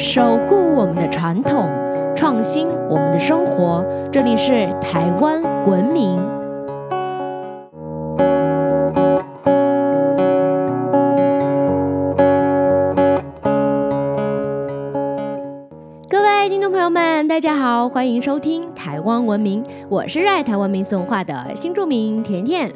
守护我们的传统，创新我们的生活。这里是台湾文明。各位听众朋友们，大家好，欢迎收听台湾文明，我是热爱台湾民俗文化的新著名甜甜。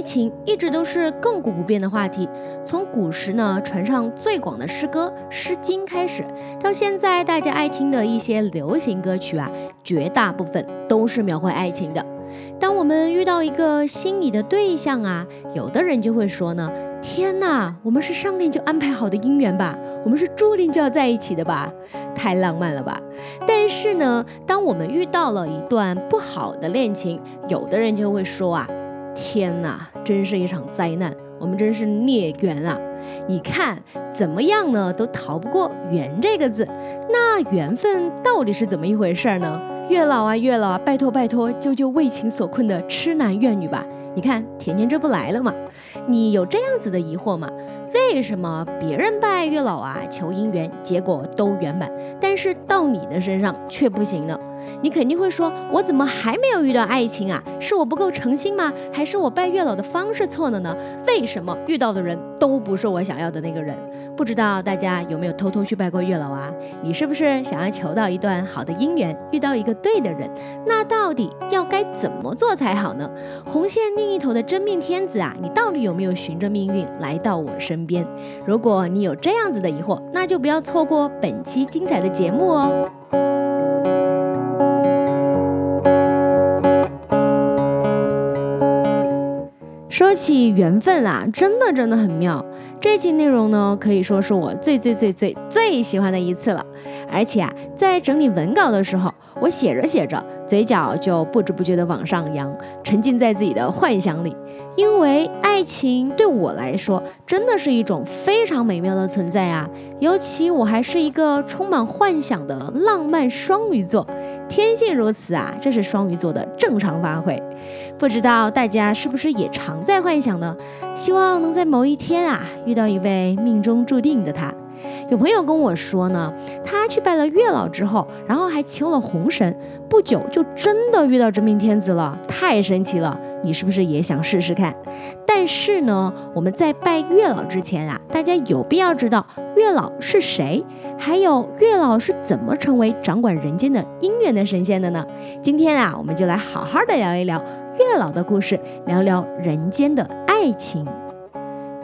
爱情一直都是亘古不变的话题，从古时呢传唱最广的诗歌《诗经》开始，到现在大家爱听的一些流行歌曲啊，绝大部分都是描绘爱情的。当我们遇到一个心仪的对象啊，有的人就会说呢：“天哪，我们是上天就安排好的姻缘吧？我们是注定就要在一起的吧？太浪漫了吧！”但是呢，当我们遇到了一段不好的恋情，有的人就会说啊。天哪，真是一场灾难！我们真是孽缘啊！你看怎么样呢，都逃不过“缘”这个字。那缘分到底是怎么一回事呢？月老啊，月老啊，拜托拜托，救救为情所困的痴男怨女吧！你看甜甜这不来了吗？你有这样子的疑惑吗？为什么别人拜月老啊求姻缘，结果都圆满，但是到你的身上却不行呢？你肯定会说，我怎么还没有遇到爱情啊？是我不够诚心吗？还是我拜月老的方式错了呢？为什么遇到的人都不是我想要的那个人？不知道大家有没有偷偷去拜过月老啊？你是不是想要求到一段好的姻缘，遇到一个对的人？那到底要该怎么做才好呢？红线另一头的真命天子啊，你到底有没有循着命运来到我身边？如果你有这样子的疑惑，那就不要错过本期精彩的节目哦。说起缘分啊，真的真的很妙。这期内容呢，可以说是我最最最最最喜欢的一次了。而且啊，在整理文稿的时候，我写着写着，嘴角就不知不觉的往上扬，沉浸在自己的幻想里。因为爱情对我来说，真的是一种非常美妙的存在啊！尤其我还是一个充满幻想的浪漫双鱼座。天性如此啊，这是双鱼座的正常发挥。不知道大家是不是也常在幻想呢？希望能在某一天啊，遇到一位命中注定的他。有朋友跟我说呢，他去拜了月老之后，然后还求了红绳，不久就真的遇到真命天子了，太神奇了！你是不是也想试试看？但是呢，我们在拜月老之前啊，大家有必要知道月老是谁，还有月老是怎么成为掌管人间的姻缘的神仙的呢？今天啊，我们就来好好的聊一聊月老的故事，聊聊人间的爱情。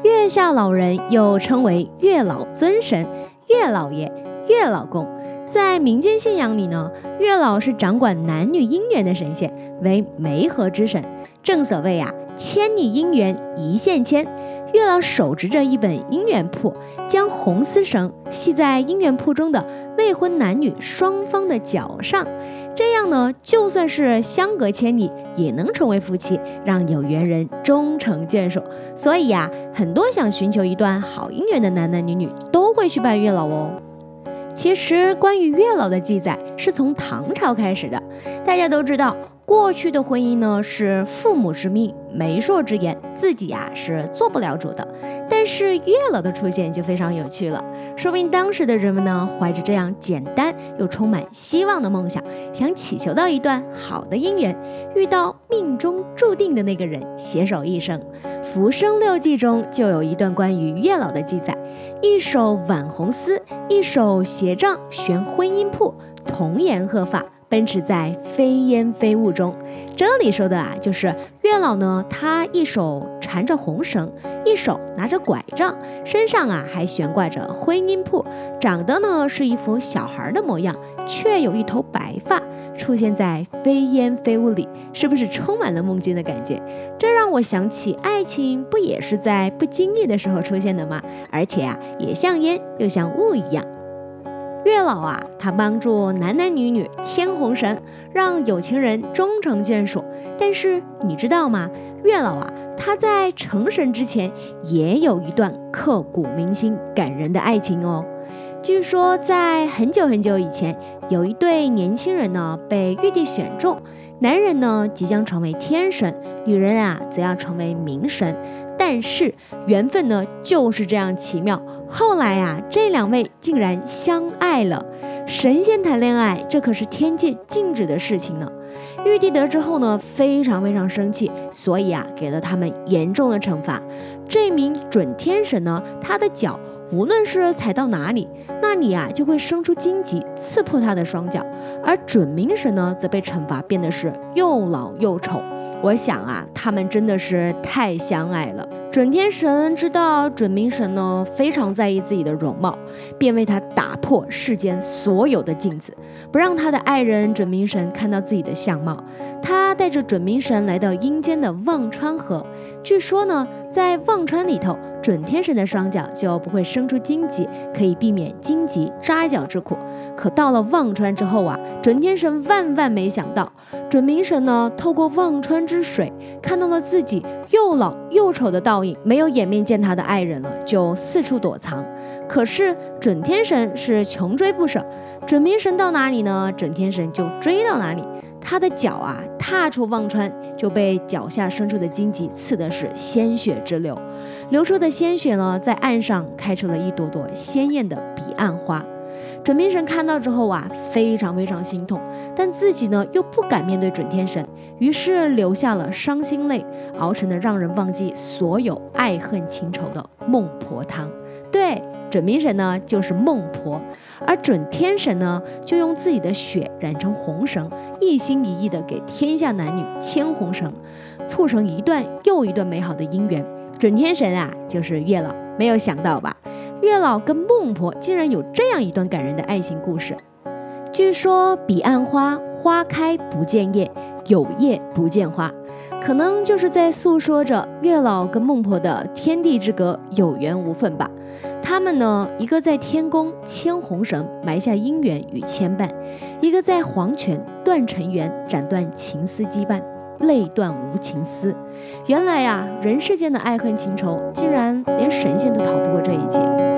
月下老人又称为月老尊神、月老爷、月老公，在民间信仰里呢，月老是掌管男女姻缘的神仙，为媒合之神。正所谓啊，千里姻缘一线牵。月老手执着一本姻缘谱，将红丝绳系在姻缘谱中的未婚男女双方的脚上，这样呢，就算是相隔千里，也能成为夫妻，让有缘人终成眷属。所以呀，很多想寻求一段好姻缘的男男女女都会去拜月老哦。其实，关于月老的记载是从唐朝开始的，大家都知道。过去的婚姻呢是父母之命、媒妁之言，自己呀是做不了主的。但是月老的出现就非常有趣了，说明当时的人们呢怀着这样简单又充满希望的梦想，想祈求到一段好的姻缘，遇到命中注定的那个人，携手一生。《浮生六记》中就有一段关于月老的记载：一手挽红丝，一手携杖悬婚姻铺，童颜鹤发。奔驰在飞烟飞雾中，这里说的啊，就是月老呢，他一手缠着红绳，一手拿着拐杖，身上啊还悬挂着婚姻铺，长得呢是一副小孩的模样，却有一头白发，出现在飞烟飞雾里，是不是充满了梦境的感觉？这让我想起，爱情不也是在不经意的时候出现的吗？而且啊，也像烟又像雾一样。月老啊，他帮助男男女女牵红绳，让有情人终成眷属。但是你知道吗？月老啊，他在成神之前也有一段刻骨铭心、感人的爱情哦。据说在很久很久以前，有一对年轻人呢被玉帝选中，男人呢即将成为天神，女人啊则要成为冥神。但是缘分呢就是这样奇妙，后来啊，这两位竟然相爱了。神仙谈恋爱，这可是天界禁止的事情呢。玉帝得知后呢，非常非常生气，所以啊，给了他们严重的惩罚。这名准天神呢，他的脚无论是踩到哪里，那里啊就会生出荆棘，刺破他的双脚。而准明神呢，则被惩罚变得是又老又丑。我想啊，他们真的是太相爱了。准天神知道准明神呢非常在意自己的容貌，便为他打破世间所有的镜子，不让他的爱人准明神看到自己的相貌。他带着准明神来到阴间的忘川河，据说呢，在忘川里头，准天神的双脚就不会生出荆棘，可以避免荆棘扎脚之苦。可到了忘川之后啊，准天神万万没想到，准明神呢透过忘川之水，看到了自己又老又丑的倒影。没有颜面见他的爱人了，就四处躲藏。可是准天神是穷追不舍，准明神到哪里呢？准天神就追到哪里。他的脚啊，踏出忘川，就被脚下生出的荆棘刺的是鲜血直流。流出的鲜血呢，在岸上开出了一朵朵鲜艳的彼岸花。准明神看到之后啊，非常非常心痛，但自己呢又不敢面对准天神，于是流下了伤心泪，熬成了让人忘记所有爱恨情仇的孟婆汤。对，准明神呢就是孟婆，而准天神呢就用自己的血染成红绳，一心一意的给天下男女牵红绳，促成一段又一段美好的姻缘。准天神啊，就是月老，没有想到吧？月老跟孟婆竟然有这样一段感人的爱情故事。据说彼岸花花开不见叶，有叶不见花，可能就是在诉说着月老跟孟婆的天地之隔，有缘无分吧。他们呢，一个在天宫牵红绳，埋下姻缘与牵绊；一个在黄泉断尘缘，斩断情丝羁绊，泪断无情丝。原来呀，人世间的爱恨情仇，竟然连神仙都逃不过这一劫。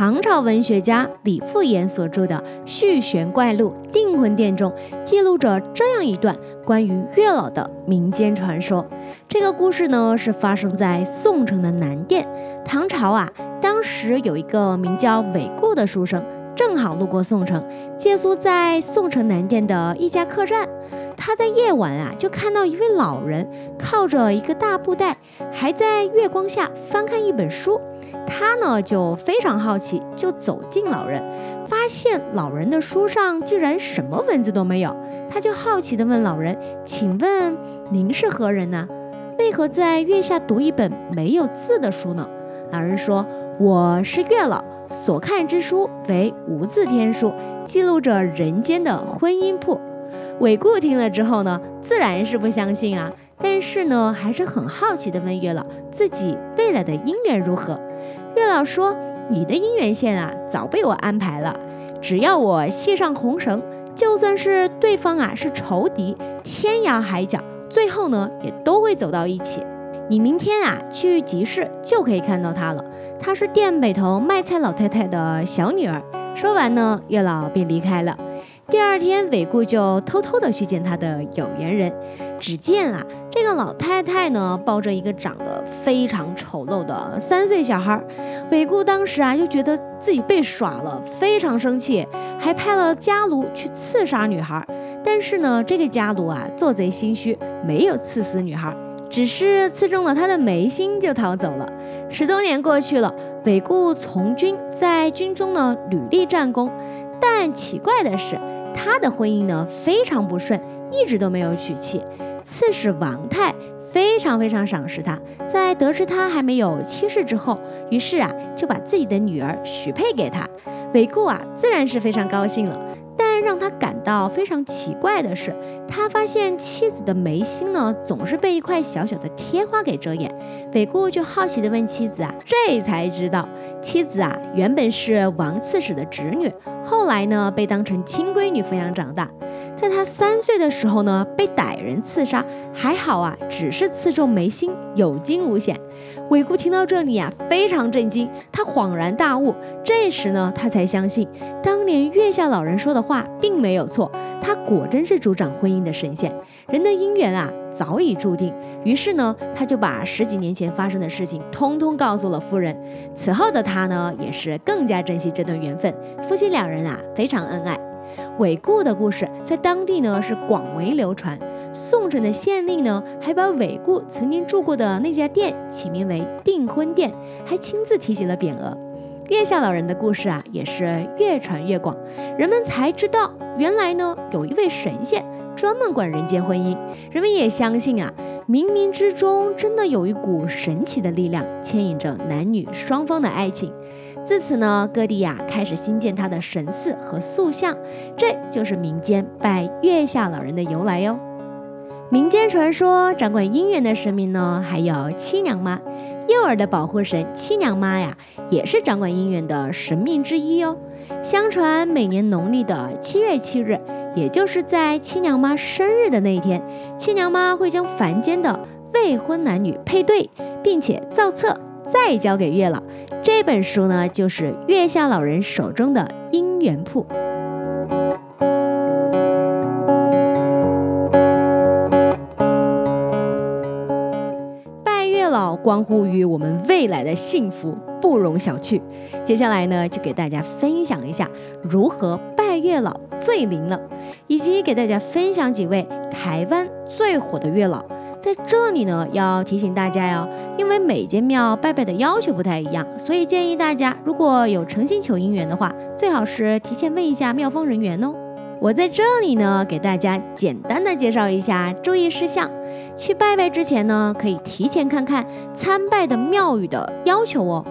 唐朝文学家李复言所著的《续弦怪录·定魂殿》中记录着这样一段关于月老的民间传说。这个故事呢，是发生在宋城的南殿。唐朝啊，当时有一个名叫韦固的书生，正好路过宋城，借宿在宋城南店的一家客栈。他在夜晚啊，就看到一位老人靠着一个大布袋，还在月光下翻看一本书。他呢就非常好奇，就走近老人，发现老人的书上竟然什么文字都没有。他就好奇地问老人：“请问您是何人呢？为何在月下读一本没有字的书呢？”老人说：“我是月老，所看之书为无字天书，记录着人间的婚姻簿。”韦固听了之后呢，自然是不相信啊，但是呢，还是很好奇地问月老：“自己未来的姻缘如何？”月老说：“你的姻缘线啊，早被我安排了。只要我系上红绳，就算是对方啊是仇敌，天涯海角，最后呢也都会走到一起。你明天啊去集市就可以看到她了。她是店北头卖菜老太太的小女儿。”说完呢，月老便离开了。第二天，韦固就偷偷的去见他的有缘人。只见啊，这个老太太呢，抱着一个长得非常丑陋的三岁小孩。韦固当时啊，就觉得自己被耍了，非常生气，还派了家奴去刺杀女孩。但是呢，这个家奴啊，做贼心虚，没有刺死女孩，只是刺中了他的眉心，就逃走了。十多年过去了，韦固从军，在军中呢，屡立战功，但奇怪的是。他的婚姻呢非常不顺，一直都没有娶妻。刺史王泰非常非常赏识他，在得知他还没有妻室之后，于是啊就把自己的女儿许配给他。韦固啊自然是非常高兴了。感到非常奇怪的是，他发现妻子的眉心呢总是被一块小小的贴花给遮掩。韦固就好奇地问妻子啊，这才知道妻子啊原本是王刺史的侄女，后来呢被当成亲闺女抚养长大。在他三岁的时候呢，被歹人刺杀，还好啊，只是刺中眉心，有惊无险。韦固听到这里啊，非常震惊，他恍然大悟。这时呢，他才相信当年月下老人说的话并没有错，他果真是主掌婚姻的神仙。人的姻缘啊，早已注定。于是呢，他就把十几年前发生的事情通通告诉了夫人。此后的他呢，也是更加珍惜这段缘分，夫妻两人啊，非常恩爱。韦固的故事在当地呢是广为流传。宋城的县令呢，还把韦固曾经住过的那家店起名为订婚店，还亲自提起了匾额。月下老人的故事啊，也是越传越广，人们才知道原来呢有一位神仙专门管人间婚姻。人们也相信啊，冥冥之中真的有一股神奇的力量牵引着男女双方的爱情。自此呢，各地呀开始兴建他的神寺和塑像，这就是民间拜月下老人的由来哟。民间传说掌管姻缘的神明呢，还有七娘妈，幼儿的保护神七娘妈呀，也是掌管姻缘的神明之一哦。相传每年农历的七月七日，也就是在七娘妈生日的那一天，七娘妈会将凡间的未婚男女配对，并且造册。再交给月老，这本书呢，就是月下老人手中的姻缘簿。拜月老关乎于我们未来的幸福，不容小觑。接下来呢，就给大家分享一下如何拜月老最灵了，以及给大家分享几位台湾最火的月老。在这里呢，要提醒大家哟，因为每间庙拜拜的要求不太一样，所以建议大家如果有诚心求姻缘的话，最好是提前问一下庙方人员哦。我在这里呢，给大家简单的介绍一下注意事项。去拜拜之前呢，可以提前看看参拜的庙宇的要求哦。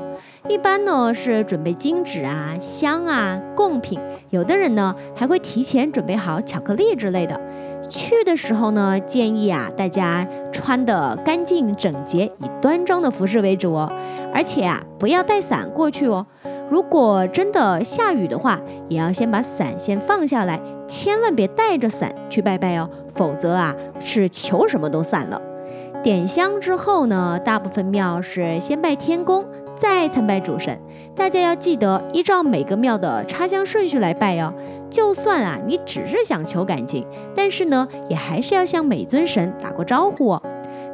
一般呢是准备金纸啊、香啊、贡品，有的人呢还会提前准备好巧克力之类的。去的时候呢，建议啊大家穿的干净整洁，以端庄的服饰为主哦。而且啊不要带伞过去哦。如果真的下雨的话，也要先把伞先放下来，千万别带着伞去拜拜哦，否则啊是求什么都散了。点香之后呢，大部分庙是先拜天公。再参拜主神，大家要记得依照每个庙的插香顺序来拜哦。就算啊，你只是想求感情，但是呢，也还是要向每尊神打过招呼哦。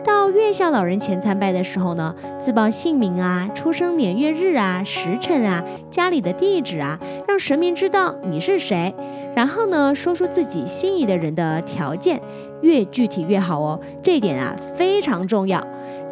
到月下老人前参拜的时候呢，自报姓名啊、出生年月日啊、时辰啊、家里的地址啊，让神明知道你是谁。然后呢，说出自己心仪的人的条件，越具体越好哦。这一点啊非常重要。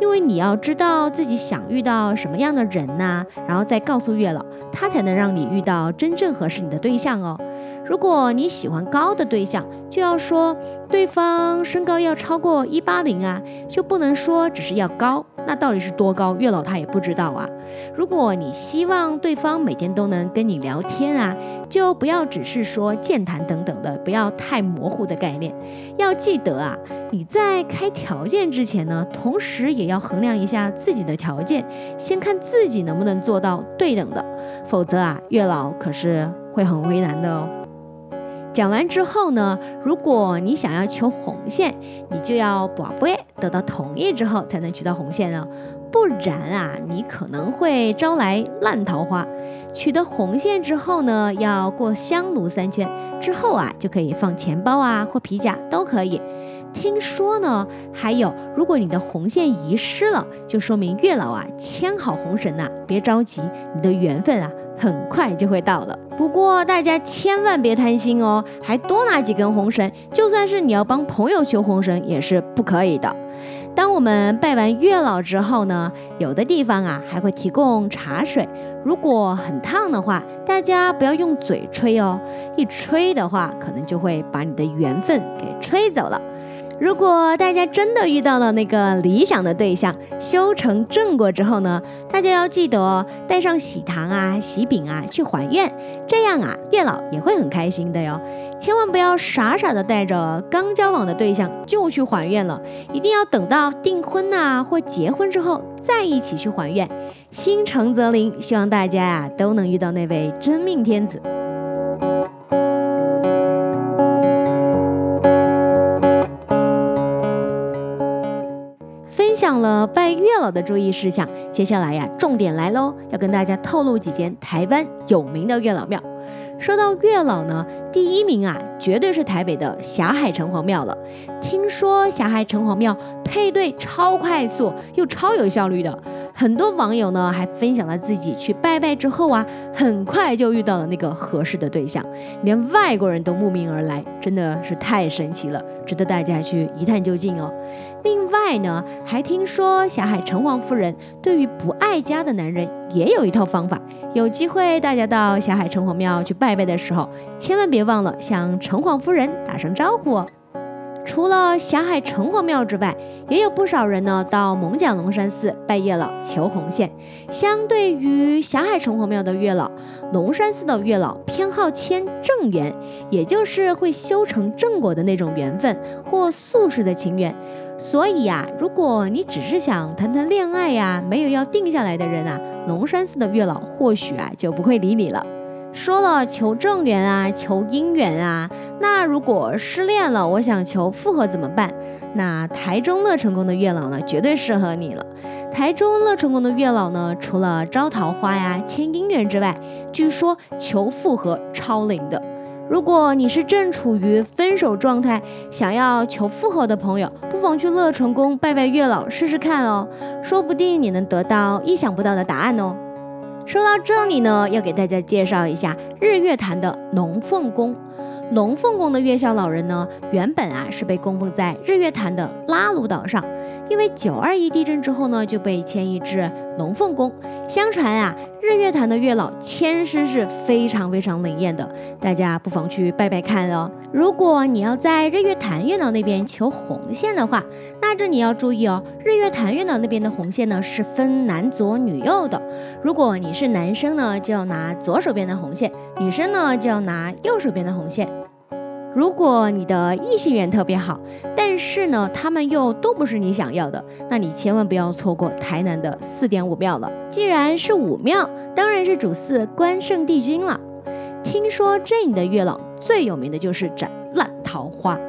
因为你要知道自己想遇到什么样的人呐，然后再告诉月老，他才能让你遇到真正合适你的对象哦。如果你喜欢高的对象，就要说对方身高要超过一八零啊，就不能说只是要高，那到底是多高？月老他也不知道啊。如果你希望对方每天都能跟你聊天啊，就不要只是说健谈等等的，不要太模糊的概念。要记得啊，你在开条件之前呢，同时也要衡量一下自己的条件，先看自己能不能做到对等的，否则啊，月老可是会很为难的哦。讲完之后呢，如果你想要求红线，你就要宝贝得到同意之后才能取到红线哦，不然啊，你可能会招来烂桃花。取得红线之后呢，要过香炉三圈之后啊，就可以放钱包啊或皮夹都可以。听说呢，还有如果你的红线遗失了，就说明月老啊牵好红绳呐，别着急，你的缘分啊。很快就会到了，不过大家千万别贪心哦，还多拿几根红绳，就算是你要帮朋友求红绳也是不可以的。当我们拜完月老之后呢，有的地方啊还会提供茶水，如果很烫的话，大家不要用嘴吹哦，一吹的话可能就会把你的缘分给吹走了。如果大家真的遇到了那个理想的对象，修成正果之后呢，大家要记得带上喜糖啊、喜饼啊去还愿，这样啊，月老也会很开心的哟。千万不要傻傻的带着刚交往的对象就去还愿了，一定要等到订婚呐或结婚之后再一起去还愿。心诚则灵，希望大家呀都能遇到那位真命天子。享了拜月老的注意事项，接下来呀，重点来喽，要跟大家透露几间台湾有名的月老庙。说到月老呢，第一名啊，绝对是台北的霞海城隍庙了。听说霞海城隍庙配对超快速又超有效率的，很多网友呢还分享了自己去拜拜之后啊，很快就遇到了那个合适的对象，连外国人都慕名而来，真的是太神奇了，值得大家去一探究竟哦。另外呢，还听说霞海城隍夫人对于不爱家的男人也有一套方法。有机会大家到霞海城隍庙去拜拜的时候，千万别忘了向城隍夫人打声招呼哦。除了霞海城隍庙之外，也有不少人呢到蒙甲龙山寺拜月老求红线。相对于霞海城隍庙的月老，龙山寺的月老偏好签正缘，也就是会修成正果的那种缘分或宿世的情缘。所以呀，如果你只是想谈谈恋爱呀，没有要定下来的人啊。龙山寺的月老或许啊就不会理你了。说了求正缘啊，求姻缘啊，那如果失恋了，我想求复合怎么办？那台中乐成功的月老呢，绝对适合你了。台中乐成功的月老呢，除了招桃花呀、签姻缘之外，据说求复合超灵的。如果你是正处于分手状态，想要求复合的朋友，不妨去乐成宫拜拜月老试试看哦，说不定你能得到意想不到的答案哦。说到这里呢，要给大家介绍一下日月潭的龙凤宫。龙凤宫的月下老人呢，原本啊是被供奉在日月潭的拉鲁岛上，因为九二一地震之后呢，就被迁移至龙凤宫。相传啊。日月潭的月老签诗是非常非常灵验的，大家不妨去拜拜看哦。如果你要在日月潭月老那边求红线的话，那这里要注意哦。日月潭月老那边的红线呢是分男左女右的，如果你是男生呢，就要拿左手边的红线；女生呢，就要拿右手边的红线。如果你的异性缘特别好，但是呢，他们又都不是你想要的，那你千万不要错过台南的四点五庙了。既然是五庙，当然是主祀关圣帝君了。听说这里的月老最有名的就是斩烂桃花，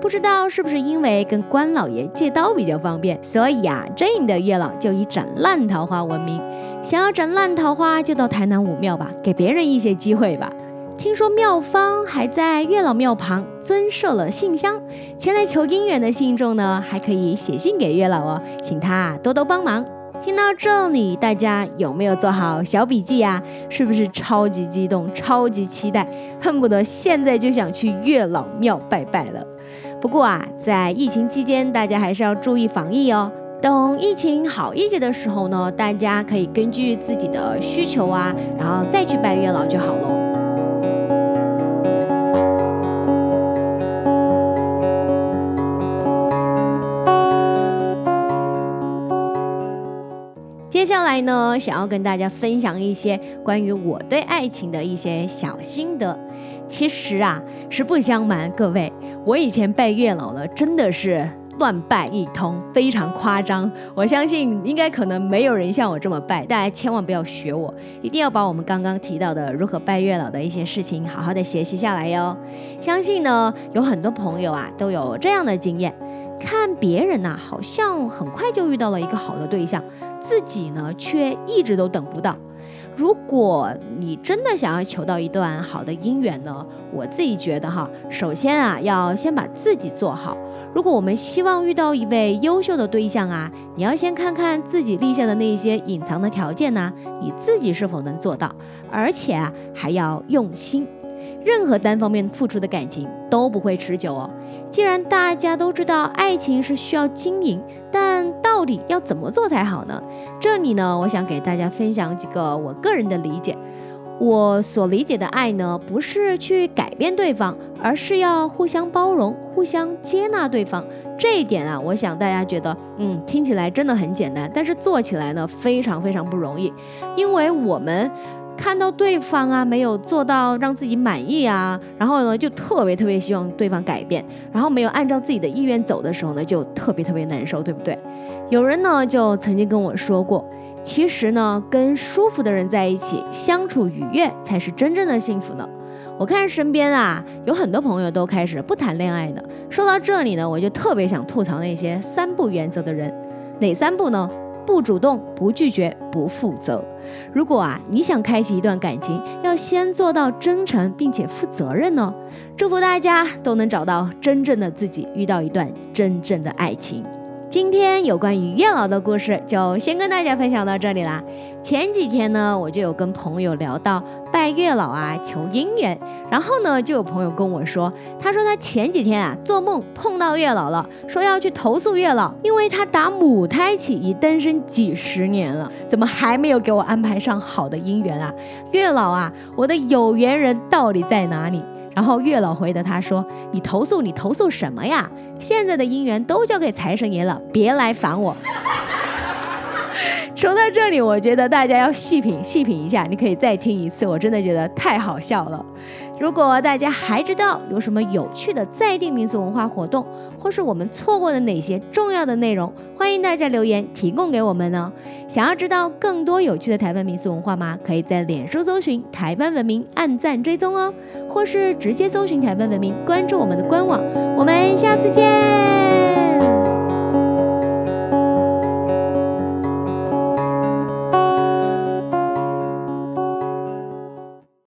不知道是不是因为跟关老爷借刀比较方便，所以啊，这里的月老就以斩烂桃花闻名。想要斩烂桃花，就到台南五庙吧，给别人一些机会吧。听说庙方还在月老庙旁增设了信箱，前来求姻缘的信众呢，还可以写信给月老哦，请他多多帮忙。听到这里，大家有没有做好小笔记呀？是不是超级激动、超级期待，恨不得现在就想去月老庙拜拜了？不过啊，在疫情期间，大家还是要注意防疫哦。等疫情好一些的时候呢，大家可以根据自己的需求啊，然后再去拜月老就好了。接下来呢，想要跟大家分享一些关于我对爱情的一些小心得。其实啊，实不相瞒，各位，我以前拜月老呢，真的是乱拜一通，非常夸张。我相信应该可能没有人像我这么拜，大家千万不要学我，一定要把我们刚刚提到的如何拜月老的一些事情好好的学习下来哟。相信呢，有很多朋友啊都有这样的经验。看别人呐，好像很快就遇到了一个好的对象，自己呢却一直都等不到。如果你真的想要求到一段好的姻缘呢，我自己觉得哈，首先啊要先把自己做好。如果我们希望遇到一位优秀的对象啊，你要先看看自己立下的那些隐藏的条件呢，你自己是否能做到，而且啊还要用心。任何单方面付出的感情都不会持久哦。既然大家都知道爱情是需要经营，但到底要怎么做才好呢？这里呢，我想给大家分享几个我个人的理解。我所理解的爱呢，不是去改变对方，而是要互相包容、互相接纳对方。这一点啊，我想大家觉得，嗯，听起来真的很简单，但是做起来呢，非常非常不容易，因为我们。看到对方啊没有做到让自己满意啊，然后呢就特别特别希望对方改变，然后没有按照自己的意愿走的时候呢，就特别特别难受，对不对？有人呢就曾经跟我说过，其实呢跟舒服的人在一起相处愉悦才是真正的幸福呢。我看身边啊有很多朋友都开始不谈恋爱的。说到这里呢，我就特别想吐槽那些三不原则的人。哪三不呢？不主动，不拒绝，不负责。如果啊，你想开启一段感情，要先做到真诚并且负责任呢。祝福大家都能找到真正的自己，遇到一段真正的爱情。今天有关于月老的故事，就先跟大家分享到这里啦。前几天呢，我就有跟朋友聊到拜月老啊，求姻缘。然后呢，就有朋友跟我说，他说他前几天啊做梦碰到月老了，说要去投诉月老，因为他打母胎起已单身几十年了，怎么还没有给我安排上好的姻缘啊？月老啊，我的有缘人到底在哪里？然后月老回答他说：“你投诉你投诉什么呀？现在的姻缘都交给财神爷了，别来烦我。”说到这里，我觉得大家要细品细品一下，你可以再听一次，我真的觉得太好笑了。如果大家还知道有什么有趣的在地民俗文化活动，或是我们错过的哪些重要的内容，欢迎大家留言提供给我们呢。想要知道更多有趣的台湾民俗文化吗？可以在脸书搜寻台湾文明，按赞追踪哦，或是直接搜寻台湾文明，关注我们的官网。我们下次见。